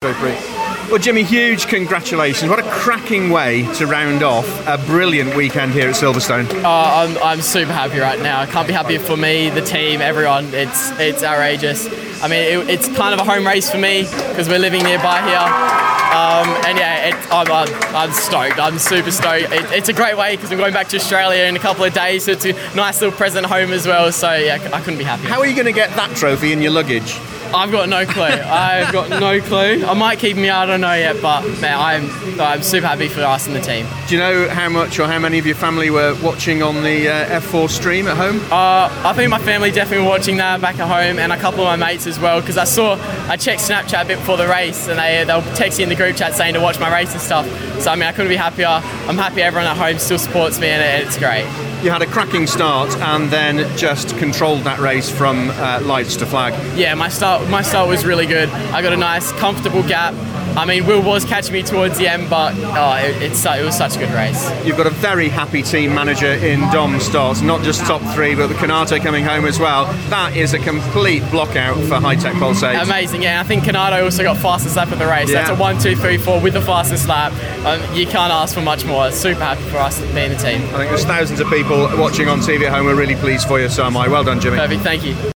Well, Jimmy, huge congratulations. What a cracking way to round off a brilliant weekend here at Silverstone. Uh, I'm, I'm super happy right now. I can't be happier for me, the team, everyone. It's it's outrageous. I mean, it, it's kind of a home race for me because we're living nearby here. Um, and yeah, it, I'm, I'm, I'm stoked. I'm super stoked. It, it's a great way because I'm going back to Australia in a couple of days, so it's a nice little present home as well. So yeah, I couldn't be happier. How are you going to get that trophy in your luggage? I've got no clue. I've got no clue. I might keep me. I don't know yet, but man, I'm I'm super happy for us and the team. Do you know how much or how many of your family were watching on the uh, F4 stream at home? Uh, I think my family definitely were watching that back at home, and a couple of my mates as well. Because I saw I checked Snapchat a bit before the race, and they they'll text you in the group chat saying to watch my race and stuff. So I mean, I couldn't be happier. I'm happy everyone at home still supports me, and it's great. You had a cracking start and then just controlled that race from uh, lights to flag. Yeah, my start my start was really good. I got a nice, comfortable gap. I mean, Will was catching me towards the end, but oh, it, it's it was such a good race. You've got a very happy team manager in Dom Stott, not just top three, but the Kanato coming home as well. That is a complete block out for Hitech Pulse-Eight. Amazing, yeah. I think Kanato also got fastest lap of the race. Yeah. That's a one, two, three, four with the fastest lap. Um, you can't ask for much more. Super happy for us being the team. I think there's thousands of people watching on TV at home who are really pleased for you, so am I. Well done, Jimmy. Perfect, thank you.